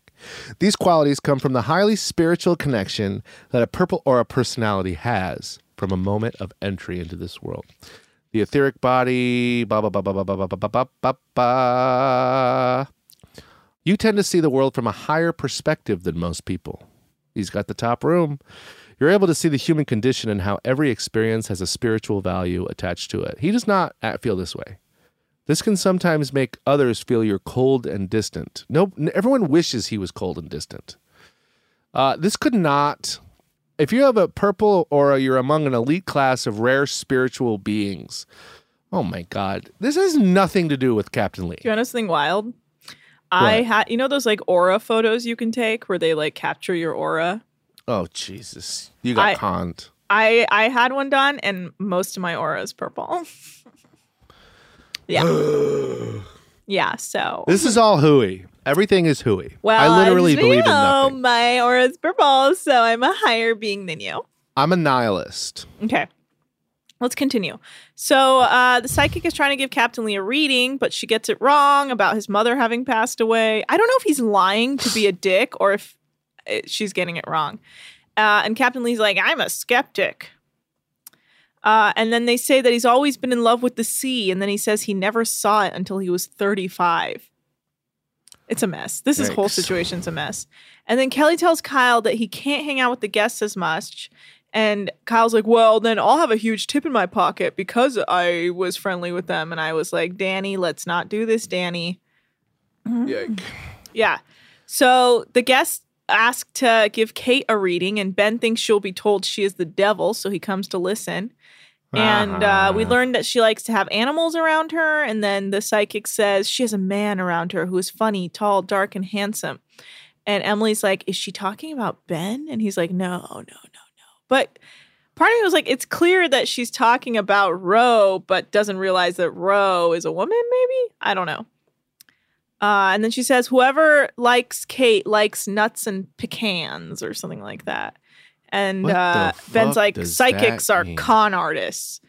These qualities come from the highly spiritual connection that a purple aura personality has from a moment of entry into this world. The etheric body, blah, blah, blah, blah, blah, blah, blah, blah, blah, blah, blah. You tend to see the world from a higher perspective than most people. He's got the top room. You're able to see the human condition and how every experience has a spiritual value attached to it. He does not feel this way. This can sometimes make others feel you're cold and distant. No, everyone wishes he was cold and distant. Uh, this could not. If you have a purple aura, you're among an elite class of rare spiritual beings. Oh my God. This has nothing to do with Captain Lee. Do you want to something wild? I had, you know, those like aura photos you can take where they like capture your aura. Oh Jesus! You got I- conned. I I had one done, and most of my aura is purple. yeah, yeah. So This is all hooey. Everything is hooey. well, I literally just, believe you in know, nothing. My aura is purple, so I'm a higher being than you. I'm a nihilist. Okay. Let's continue. So, uh, the psychic is trying to give Captain Lee a reading, but she gets it wrong about his mother having passed away. I don't know if he's lying to be a dick or if she's getting it wrong. Uh, and Captain Lee's like, I'm a skeptic. Uh, and then they say that he's always been in love with the sea. And then he says he never saw it until he was 35. It's a mess. This is whole Yikes. situation's a mess. And then Kelly tells Kyle that he can't hang out with the guests as much. And Kyle's like, Well, then I'll have a huge tip in my pocket because I was friendly with them. And I was like, Danny, let's not do this, Danny. Yike. Yeah. So the guests ask to give Kate a reading, and Ben thinks she'll be told she is the devil, so he comes to listen. And uh, we Ah. learned that she likes to have animals around her. And then the psychic says she has a man around her who is funny, tall, dark, and handsome. And Emily's like, Is she talking about Ben? And he's like, No, no, no, no. But part of me was like, It's clear that she's talking about Roe, but doesn't realize that Roe is a woman, maybe? I don't know. Uh, and then she says, Whoever likes Kate likes nuts and pecans or something like that. And uh, Ben's like, Psychics are mean?" con artists.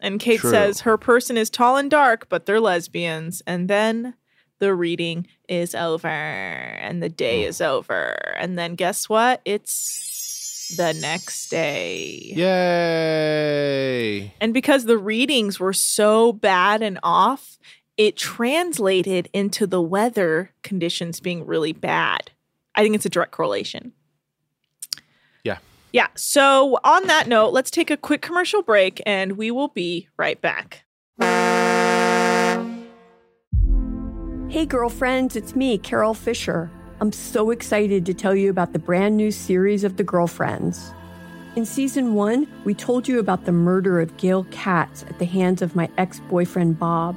And Kate True. says, Her person is tall and dark, but they're lesbians. And then the reading is over and the day is over. And then guess what? It's the next day. Yay! And because the readings were so bad and off, it translated into the weather conditions being really bad. I think it's a direct correlation. Yeah. Yeah. So, on that note, let's take a quick commercial break and we will be right back. Hey, girlfriends, it's me, Carole Fisher. I'm so excited to tell you about the brand new series of The Girlfriends. In season one, we told you about the murder of Gail Katz at the hands of my ex boyfriend, Bob.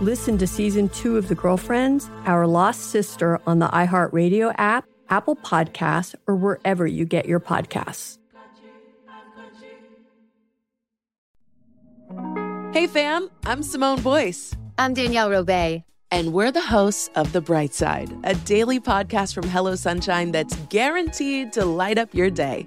Listen to season two of The Girlfriends, Our Lost Sister on the iHeartRadio app, Apple Podcasts, or wherever you get your podcasts. Hey fam, I'm Simone Boyce. I'm Danielle Robay. And we're the hosts of The Bright Side, a daily podcast from Hello Sunshine that's guaranteed to light up your day.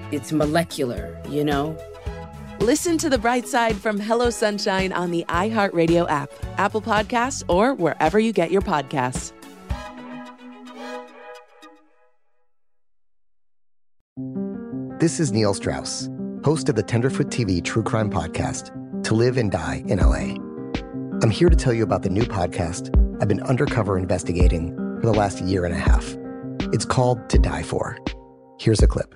it's molecular, you know? Listen to the bright side from Hello Sunshine on the iHeartRadio app, Apple Podcasts, or wherever you get your podcasts. This is Neil Strauss, host of the Tenderfoot TV True Crime Podcast, To Live and Die in LA. I'm here to tell you about the new podcast I've been undercover investigating for the last year and a half. It's called To Die For. Here's a clip.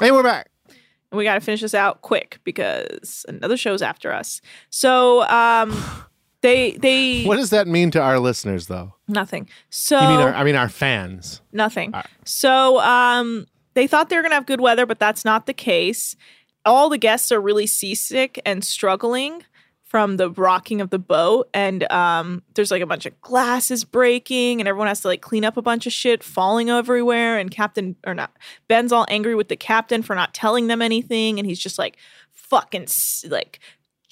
Hey, we're back. And we got to finish this out quick because another show's after us. So, um, they they What does that mean to our listeners, though? nothing. So you mean our, I mean our fans. Nothing. So um, they thought they were going to have good weather, but that's not the case. All the guests are really seasick and struggling from the rocking of the boat. And um, there's like a bunch of glasses breaking, and everyone has to like clean up a bunch of shit falling everywhere. And Captain, or not, Ben's all angry with the captain for not telling them anything. And he's just like fucking like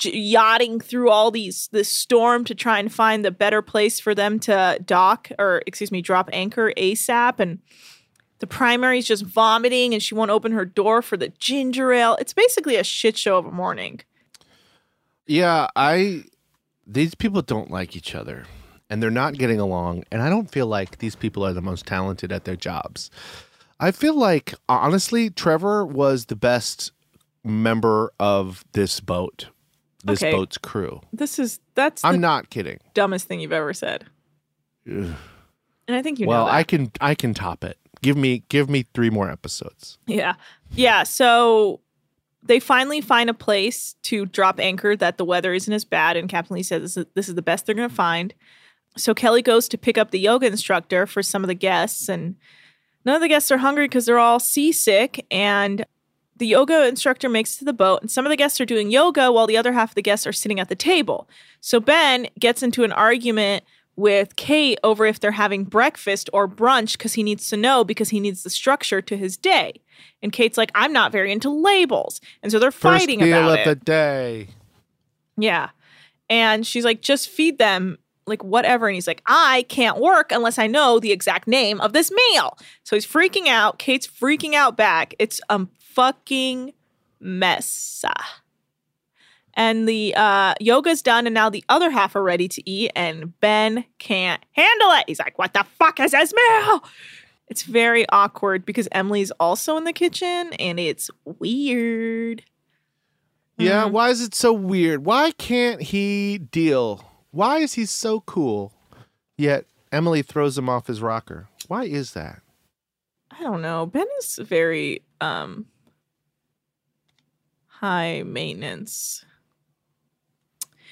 yachting through all these this storm to try and find the better place for them to dock or excuse me drop anchor asap and the primary's just vomiting and she won't open her door for the ginger ale it's basically a shit show of a morning Yeah, I these people don't like each other and they're not getting along and I don't feel like these people are the most talented at their jobs. I feel like honestly Trevor was the best member of this boat. This Okay. boat's crew. this is that's I'm not kidding. dumbest thing you've ever said Ugh. and i think you well, know that. I can I can top it. Give me give me 3 more episodes. Yeah. Yeah. So they finally find a place to drop anchor that the weather isn't as bad. And Captain Lee says this is, this is the best they're going to mm-hmm. find. So Kelly goes to pick up the yoga instructor for some of the guests. And none of the guests are hungry because they're all seasick. And the yoga instructor makes it to the boat. And some of the guests are doing yoga while the other half of the guests are sitting at the table. So Ben gets into an argument with Kate over if they're having breakfast or brunch because he needs to know because he needs the structure to his day. And Kate's like, I'm not very into labels. And so they're First fighting meal about of it. the day. yeah. And she's like, just feed them, like whatever. And he's like, I can't work unless I know the exact name of this meal. So he's freaking out. Kate's freaking out back. It's a fucking mess. And the uh, yoga's done, and now the other half are ready to eat, and Ben can't handle it. He's like, What the fuck is this meal? It's very awkward because Emily's also in the kitchen, and it's weird. Yeah, Mm-hmm. why is it so weird? Why can't he deal? Why is he so cool? Yet Emily throws him off his rocker. Why is that? I don't know. Ben is very um high maintenance.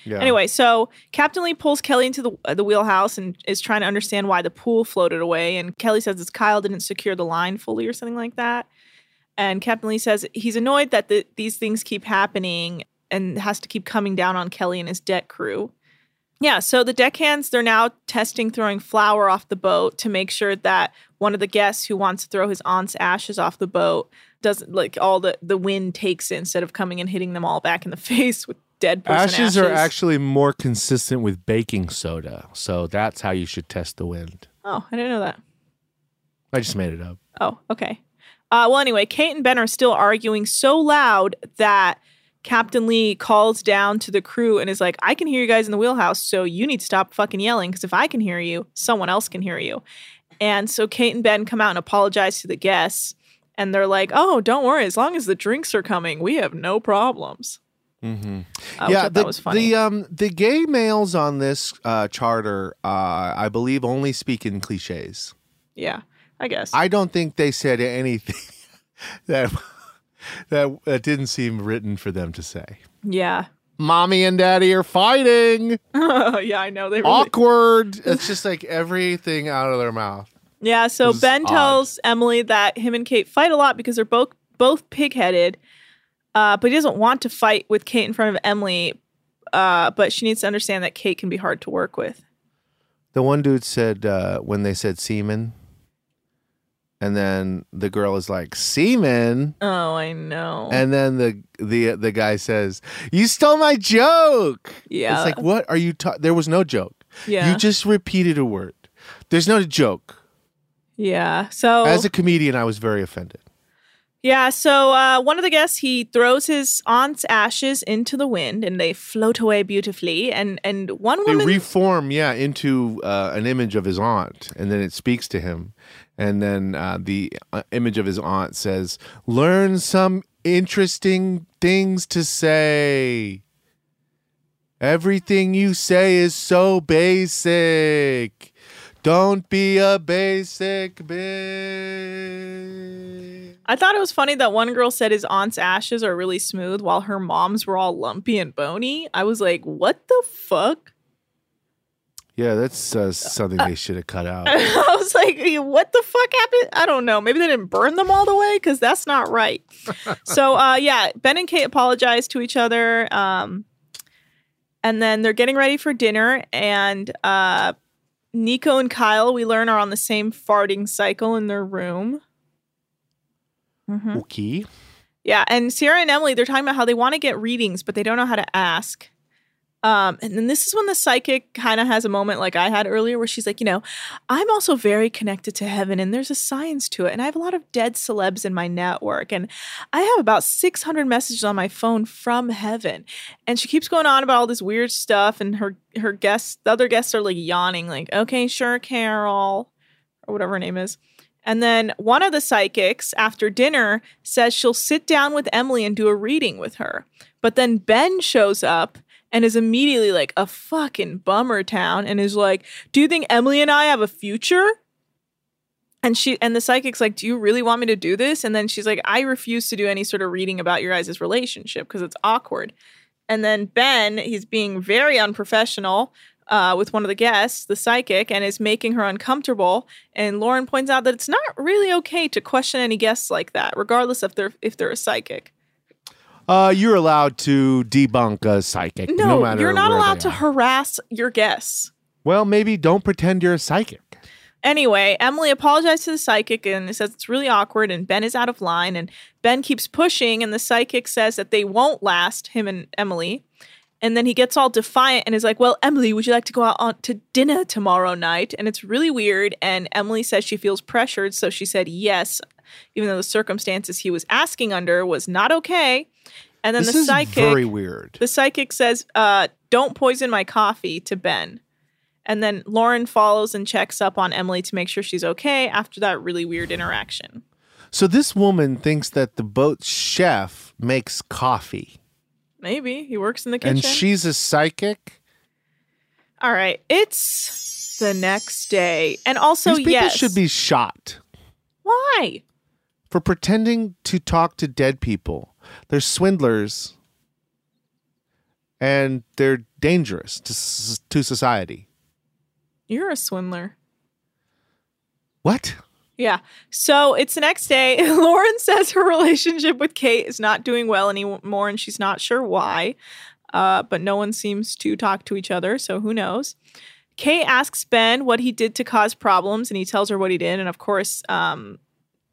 Yeah. Anyway, so Captain Lee pulls Kelly into the uh, the wheelhouse and is trying to understand why the pool floated away. And Kelly says it's Kyle didn't secure the line fully or something like that. And Captain Lee says he's annoyed that the, these things keep happening and has to keep coming down on Kelly and his deck crew. Yeah, so the deckhands they're now testing throwing flour off the boat to make sure that one of the guests who wants to throw his aunt's ashes off the boat doesn't like all the the wind takes it instead of coming and hitting them all back in the face with dead person Ashes, ashes. are actually more consistent with baking soda. So that's how you should test the wind. Oh, I didn't know that. I just made it up. Oh, okay. Uh, well, anyway, Kate and Ben are still arguing so loud that Captain Lee calls down to the crew and is like, I can hear you guys in the wheelhouse, so you need to stop fucking yelling because if I can hear you, someone else can hear you. And so Kate and Ben come out and apologize to the guests. And they're like, "Oh, don't worry. As long as the drinks are coming, we have no problems." Mm-hmm. I yeah, the, was funny. the um the gay males on this uh, charter, uh, I believe, only speak in cliches. Yeah, I guess. I don't think they said anything that that, that didn't seem written for them to say. yeah. Mommy and daddy are fighting. yeah, I know they really Awkward. it's just like everything out of their mouth. Yeah, so Ben odd. tells Emily that him and Kate fight a lot because they're both both pig-headed. Uh, but he doesn't want to fight with Kate in front of Emily. Uh, but she needs to understand that Kate can be hard to work with. The one dude said uh, when they said semen, and then the girl is like semen, Oh, I know. and then the the the guy says, "You stole my joke." Yeah. it's like what are you? Ta-? There was no joke. Yeah. you just repeated a word. There's no joke. yeah. So As a comedian, I was very offended. Yeah, so uh, one of the guests he throws his aunt's ashes into the wind and they float away beautifully. And and one They woman reform, yeah, into uh, an image of his aunt, and then it speaks to him, and then uh, the uh, image of his aunt says, "Learn some interesting things to say." Everything you say is so basic. Don't be a basic bitch. I thought it was funny that one girl said his aunt's ashes are really smooth while her mom's were all lumpy and bony. I was like, what the fuck? Yeah, that's uh, something they should have cut out. I was like, what the fuck happened? I don't know. Maybe they didn't burn them all the way because that's not right. so, uh, yeah, Ben and Kate apologize to each other. Um, and then they're getting ready for dinner. And uh, Nico and Kyle, we learn, are on the same farting cycle in their room. Mhm. Okay. Yeah, and Sarah and Emily, they're talking about how they want to get readings, but they don't know how to ask. Um, and then this is when the psychic kind of has a moment like I had earlier where she's like, you know, I'm also very connected to heaven and there's a science to it. And I have a lot of dead celebs in my network. And I have about 600 messages on my phone from heaven. And she keeps going on about all this weird stuff. And her, her guests, the other guests are like yawning, like, okay, sure, Carol, or whatever her name is. And then one of the psychics after dinner says she'll sit down with Emily and do a reading with her. But then Ben shows up and is immediately like a fucking bummer town and is like, "Do you think Emily and I have a future?" And she and the psychic's like, "Do you really want me to do this?" And then she's like, "I refuse to do any sort of reading about your guys' relationship because it's awkward." And then Ben, he's being very unprofessional uh, with one of the guests, the psychic, and is making her uncomfortable. And Lauren points out that it's not really okay to question any guests like that, regardless if they're if they're a psychic. Uh, you're allowed to debunk a psychic. No, No, matter you're not allowed to harass your guests. Well, maybe don't pretend you're a psychic. Anyway, Emily apologized to the psychic and says it's really awkward and Ben is out of line and Ben keeps pushing and the psychic says that they won't last him and Emily. And then he gets all defiant and is like, "Well, Emily, would you like to go out on to dinner tomorrow night?" And it's really weird and Emily says she feels pressured, so she said yes, even though the circumstances he was asking under was not okay. And then this the is psychic very weird. the psychic says, uh, don't poison my coffee to Ben. And then Lauren follows and checks up on Emily to make sure she's okay after that really weird interaction. So this woman thinks that the boat chef makes coffee, Maybe he works in the kitchen. and she's a psychic. All right, it's the next day, and also These people yes, should be shot why? for pretending to talk to dead people. They're swindlers, and they're dangerous to to society. You're a swindler. What? Yeah. So it's the next day. Lauren says her relationship with Kate is not doing well anymore and she's not sure why. Uh, but no one seems to talk to each other, so who knows? Kate asks Ben what he did to cause problems, and he tells her what he did. And of course, um,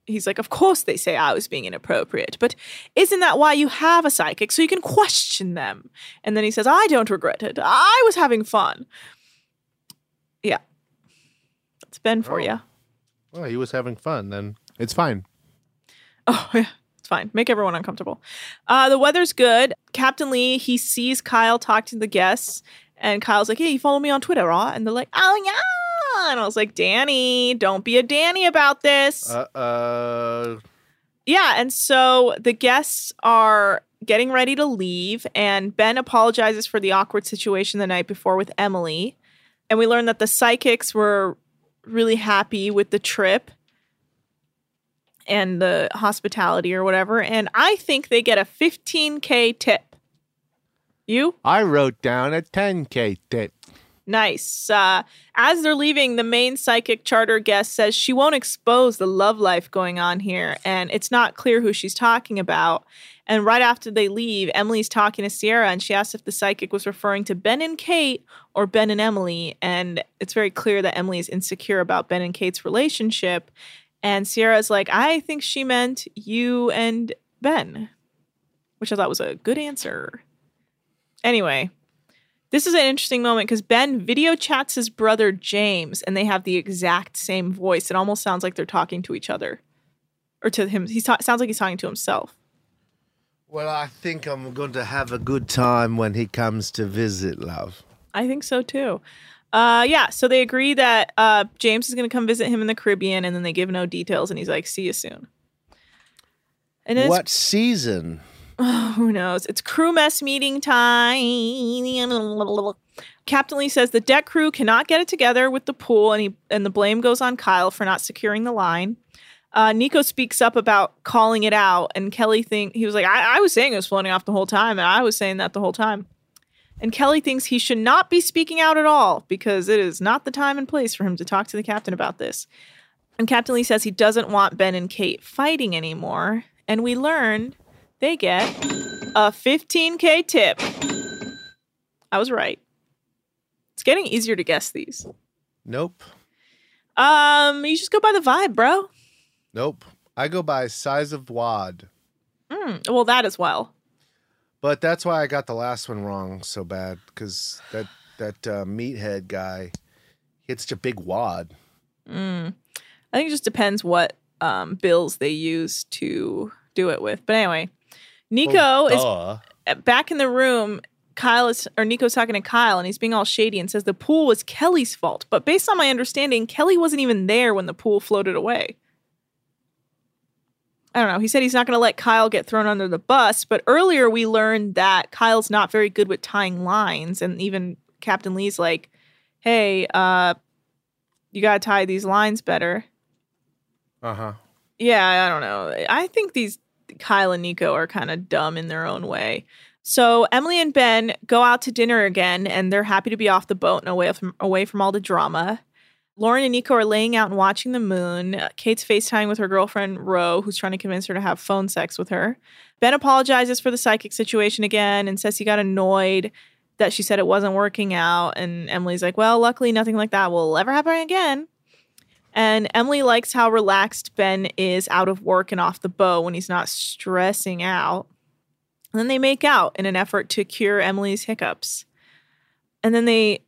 he's like, Of course, they say I was being inappropriate, but isn't that why you have a psychic? So you can question them. And then he says, I don't regret it. I was having fun. Yeah. That's Ben for you. Well, he was having fun. Then it's fine. Oh, yeah. It's fine. Make everyone uncomfortable. Uh, the weather's good. Captain Lee, he sees Kyle talk to the guests, and Kyle's like, Hey, you follow me on Twitter, right? And they're like, Oh, yeah. And I was like, Danny, don't be a Danny about this. Uh, uh Yeah, and so the guests are getting ready to leave, and Ben apologizes for the awkward situation the night before with Emily. And we learn that the psychics were really happy with the trip and the hospitality or whatever. And I think they get a 15K tip. You? I wrote down a 10K tip. Nice. Uh, as they're leaving, the main psychic charter guest says she won't expose the love life going on here, and it's not clear who she's talking about. And right after they leave, Emily's talking to Sierra, and she asks if the psychic was referring to Ben and Kate or Ben and Emily. And it's very clear that Emily is insecure about Ben and Kate's relationship. And Sierra's like, I think she meant you and Ben, which I thought was a good answer. Anyway, this is an interesting moment because Ben video chats his brother James and they have the exact same voice. It almost sounds like they're talking to each other or to him. He sounds like he's talking to himself. Well, I think I'm going to have a good time when he comes to visit, love. I think so too. Uh, yeah, so they agree that uh, James is going to come visit him in the Caribbean and then they give no details and he's like, see you soon. And it's- What season? Oh, who knows? It's crew mess meeting time. Captain Lee says the deck crew cannot get it together with the pool, and he and the blame goes on Kyle for not securing the line. Uh, Nico speaks up about calling it out, and Kelly think he was like, I, I was saying it was floating off the whole time, and I was saying that the whole time. And Kelly thinks he should not be speaking out at all because it is not the time and place for him to talk to the captain about this. And Captain Lee says he doesn't want Ben and Kate fighting anymore. And we learn they get a 15K tip. I was right. It's getting easier to guess these. Nope. Um, you just go by the vibe, bro. Nope. I go by size of wad. Mm, well, that as well. But that's why I got the last one wrong so bad because that that uh, meathead guy, he had such a big wad. Mm. I think it just depends what um, bills they use to do it with. But anyway, Nico Oh, duh. is back in the room. Kyle is, or Nico's talking to Kyle, and he's being all shady and says the pool was Kelly's fault. But based on my understanding, Kelly wasn't even there when the pool floated away. I don't know. He said he's not going to let Kyle get thrown under the bus, but earlier we learned that Kyle's not very good with tying lines, and even Captain Lee's like, "Hey, uh, you got to tie these lines better." Uh huh. Yeah, I don't know. I think these Kyle and Nico are kind of dumb in their own way. So Emily and Ben go out to dinner again, and they're happy to be off the boat and away from away from all the drama. Lauren and Nico are laying out and watching the moon. Kate's FaceTiming with her girlfriend Ro, who's trying to convince her to have phone sex with her. Ben apologizes for the psychic situation again and says he got annoyed that she said it wasn't working out. And Emily's like, "Well, luckily nothing like that will ever happen again." And Emily likes how relaxed Ben is out of work and off the bow when he's not stressing out. And then they make out in an effort to cure Emily's hiccups. And then they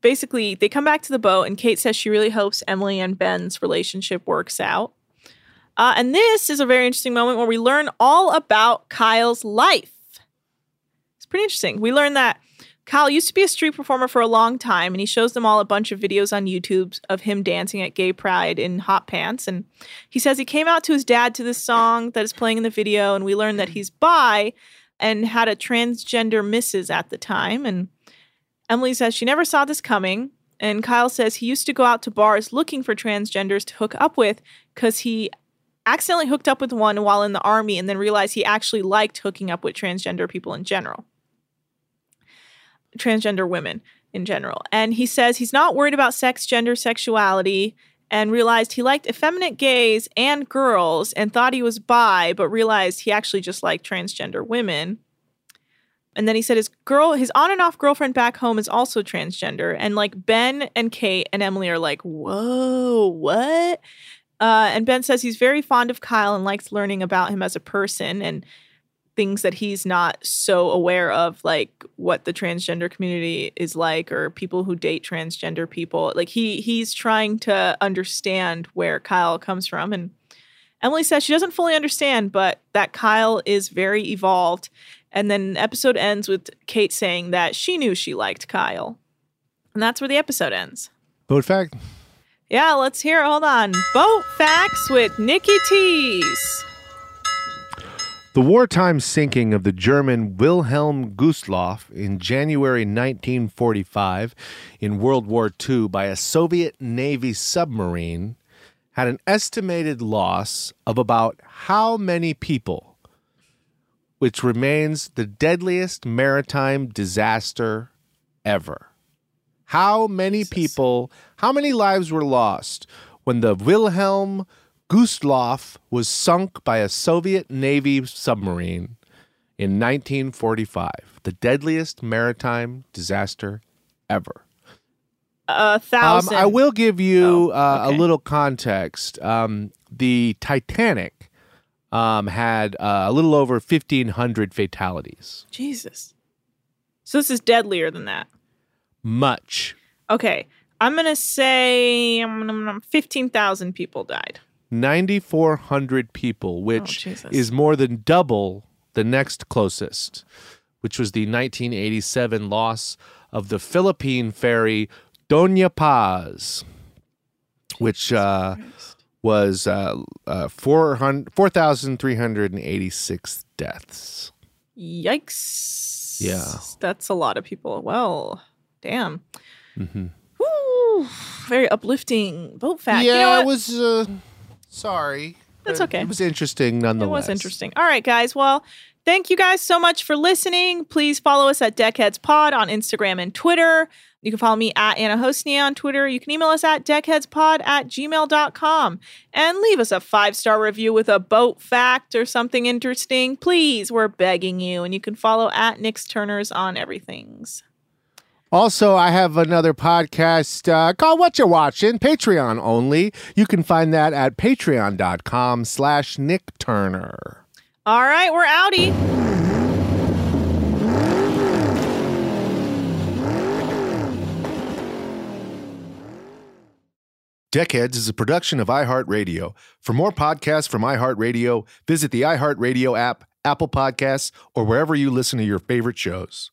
basically they come back to the boat and Kate says she really hopes Emily and Ben's relationship works out. Uh, and this is a very interesting moment where we learn all about Kyle's life. It's pretty interesting. We learn that Kyle used to be a street performer for a long time, and he shows them all a bunch of videos on YouTube of him dancing at gay pride in hot pants. And he says he came out to his dad to this song that is playing in the video, and we learn that he's bi and had a transgender missus at the time. And Emily says she never saw this coming. And Kyle says he used to go out to bars looking for transgenders to hook up with because he accidentally hooked up with one while in the army and then realized he actually liked hooking up with transgender people in general transgender women in general. And he says he's not worried about sex, gender, sexuality, and realized he liked effeminate gays and girls and thought he was bi, but realized he actually just liked transgender women. And then he said his girl, his on and off girlfriend back home is also transgender. And like Ben and Kate and Emily are like, whoa, what? Uh, and Ben says he's very fond of Kyle and likes learning about him as a person and things that he's not so aware of, like what the transgender community is like, or people who date transgender people. Like he he's trying to understand where Kyle comes from. And Emily says she doesn't fully understand, but that Kyle is very evolved. And then the episode ends with Kate saying that she knew she liked Kyle. And that's where the episode ends. Boat fact. Yeah, let's hear. it. Hold on. Boat facts with Nikki Tees. The wartime sinking of the German Wilhelm Gustloff in January 1945 in World War II by a Soviet Navy submarine had an estimated loss of about how many people, which remains the deadliest maritime disaster ever. How many people, how many lives were lost when the Wilhelm Gustloff was sunk by a Soviet Navy submarine in 1945, the deadliest maritime disaster ever. A thousand. Um, I will give you Oh, uh, okay. a little context. Um, the Titanic um, had uh, a little over 1,500 fatalities. Jesus. So this is deadlier than that. Much. Okay. I'm going to say um, 15,000 people died. 9,400 people, which is more than double the next closest, which was the 1987 loss of the Philippine ferry Doña Paz, which uh, was uh, uh, 400 4,386 deaths. Yikes. Yeah. That's a lot of people. Well, damn. Mm-hmm. Woo. Very uplifting vote fact. Yeah, you know it was. Uh, sorry. That's okay. It was interesting nonetheless. It was interesting. All right, guys. Well, thank you guys so much for listening. Please follow us at Deckheads Pod on Instagram and Twitter. You can follow me at Anna Hostney on Twitter. You can email us at deckheadspod at gmail.com and leave us a five star review with a boat fact or something interesting. Please, we're begging you. And you can follow at Nick's Turners on everything's. Also, I have another podcast uh, called What You Watching, Patreon only. You can find that at patreon.com slash Nick Turner. All right, we're outie. Deckheads is a production of iHeartRadio. For more podcasts from iHeartRadio, visit the iHeartRadio app, Apple Podcasts, or wherever you listen to your favorite shows.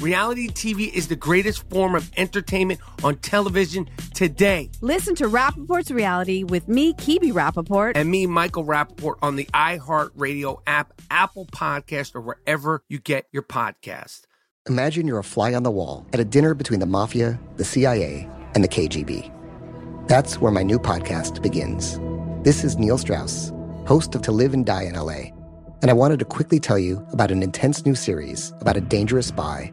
Reality TV is the greatest form of entertainment on television today. Listen to Rapaport's Reality with me, Kebe Rapaport. And me, Michael Rapaport, on the iHeartRadio app, Apple Podcast, or wherever you get your podcast. Imagine you're a fly on the wall at a dinner between the mafia, the CIA, and the KGB. That's where my new podcast begins. This is Neil Strauss, host of To Live and Die in LA. And I wanted to quickly tell you about an intense new series about a dangerous spy